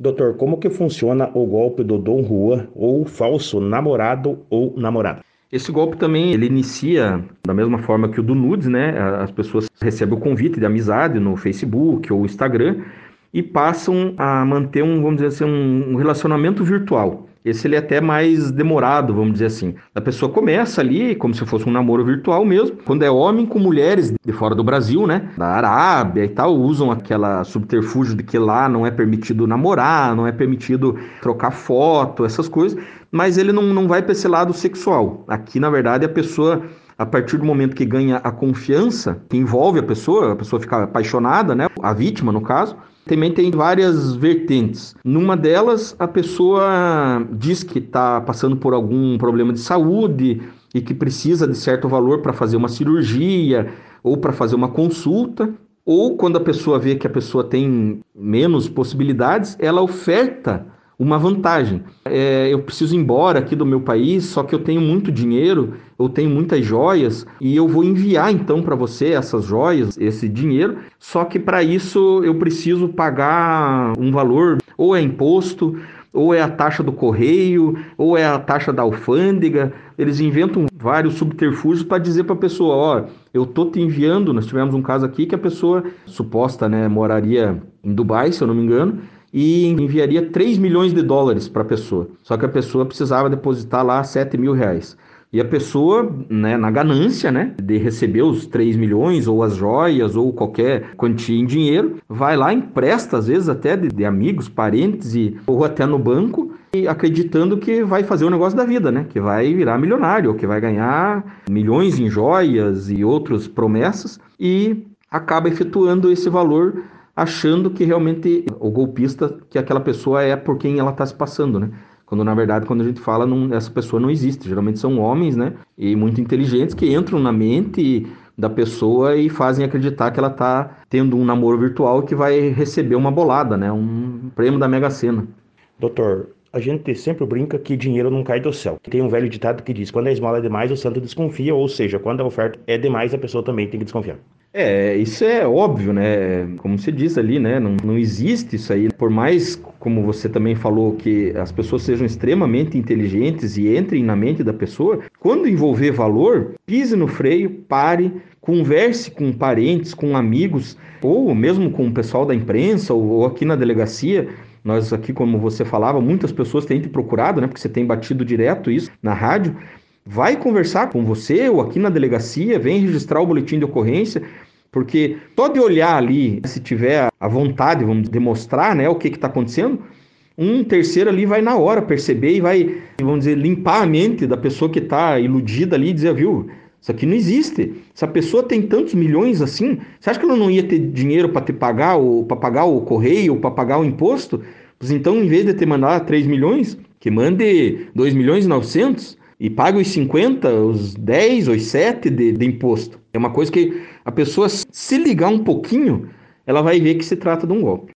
Doutor, como que funciona o golpe do Dom Juan ou falso namorado ou namorada? Esse golpe também ele inicia da mesma forma que o do nudes, né? As pessoas recebem o convite de amizade no Facebook ou Instagram e passam a manter um, vamos dizer assim, um relacionamento virtual. Esse ele é até mais demorado, vamos dizer assim. A pessoa começa ali como se fosse um namoro virtual mesmo. Quando é homem com mulheres de fora do Brasil, né? Da Arábia e tal, usam aquela subterfúgio de que lá não é permitido namorar, não é permitido trocar foto, essas coisas. Mas ele não, não vai para esse lado sexual. Aqui, na verdade, a pessoa a partir do momento que ganha a confiança, que envolve a pessoa, a pessoa fica apaixonada, né? A vítima, no caso, também tem várias vertentes. Numa delas, a pessoa diz que está passando por algum problema de saúde e que precisa de certo valor para fazer uma cirurgia ou para fazer uma consulta. Ou quando a pessoa vê que a pessoa tem menos possibilidades, ela oferta uma vantagem. É, eu preciso ir embora aqui do meu país, só que eu tenho muito dinheiro, eu tenho muitas joias e eu vou enviar então para você essas joias, esse dinheiro. Só que para isso eu preciso pagar um valor, ou é imposto, ou é a taxa do correio, ou é a taxa da alfândega. Eles inventam vários subterfúgios para dizer para a pessoa: ó, eu tô te enviando. Nós tivemos um caso aqui que a pessoa suposta, né, moraria em Dubai, se eu não me engano e enviaria 3 milhões de dólares para a pessoa. Só que a pessoa precisava depositar lá 7 mil reais. E a pessoa, né, na ganância, né, de receber os 3 milhões, ou as joias, ou qualquer quantia em dinheiro, vai lá, empresta, às vezes até de, de amigos, parentes, e, ou até no banco, e acreditando que vai fazer o negócio da vida, né, que vai virar milionário, ou que vai ganhar milhões em joias e outras promessas, e acaba efetuando esse valor achando que realmente o golpista, que aquela pessoa é por quem ela está se passando, né? Quando na verdade, quando a gente fala, não, essa pessoa não existe. Geralmente são homens, né? E muito inteligentes que entram na mente da pessoa e fazem acreditar que ela está tendo um namoro virtual que vai receber uma bolada, né? Um prêmio da Mega Sena. Doutor, a gente sempre brinca que dinheiro não cai do céu. Tem um velho ditado que diz: quando a esmola é demais, o santo desconfia, ou seja, quando a oferta é demais, a pessoa também tem que desconfiar. É, isso é óbvio, né? Como você diz ali, né? Não, não existe isso aí. Por mais, como você também falou, que as pessoas sejam extremamente inteligentes e entrem na mente da pessoa, quando envolver valor, pise no freio, pare, converse com parentes, com amigos, ou mesmo com o pessoal da imprensa, ou, ou aqui na delegacia. Nós aqui, como você falava, muitas pessoas têm te procurado, né? Porque você tem batido direto isso na rádio vai conversar com você ou aqui na delegacia, vem registrar o boletim de ocorrência, porque só de olhar ali, se tiver a vontade, vamos demonstrar né, o que está acontecendo, um terceiro ali vai na hora perceber e vai, vamos dizer, limpar a mente da pessoa que está iludida ali e dizer, viu, isso aqui não existe. Se a pessoa tem tantos milhões assim, você acha que ela não ia ter dinheiro para te pagar, ou para pagar o correio, ou para pagar o imposto? Pois então, em vez de te mandar 3 milhões, que mande 2 milhões e 900 e paga os 50, os 10, os 7 de, de imposto. É uma coisa que a pessoa, se ligar um pouquinho, ela vai ver que se trata de um golpe.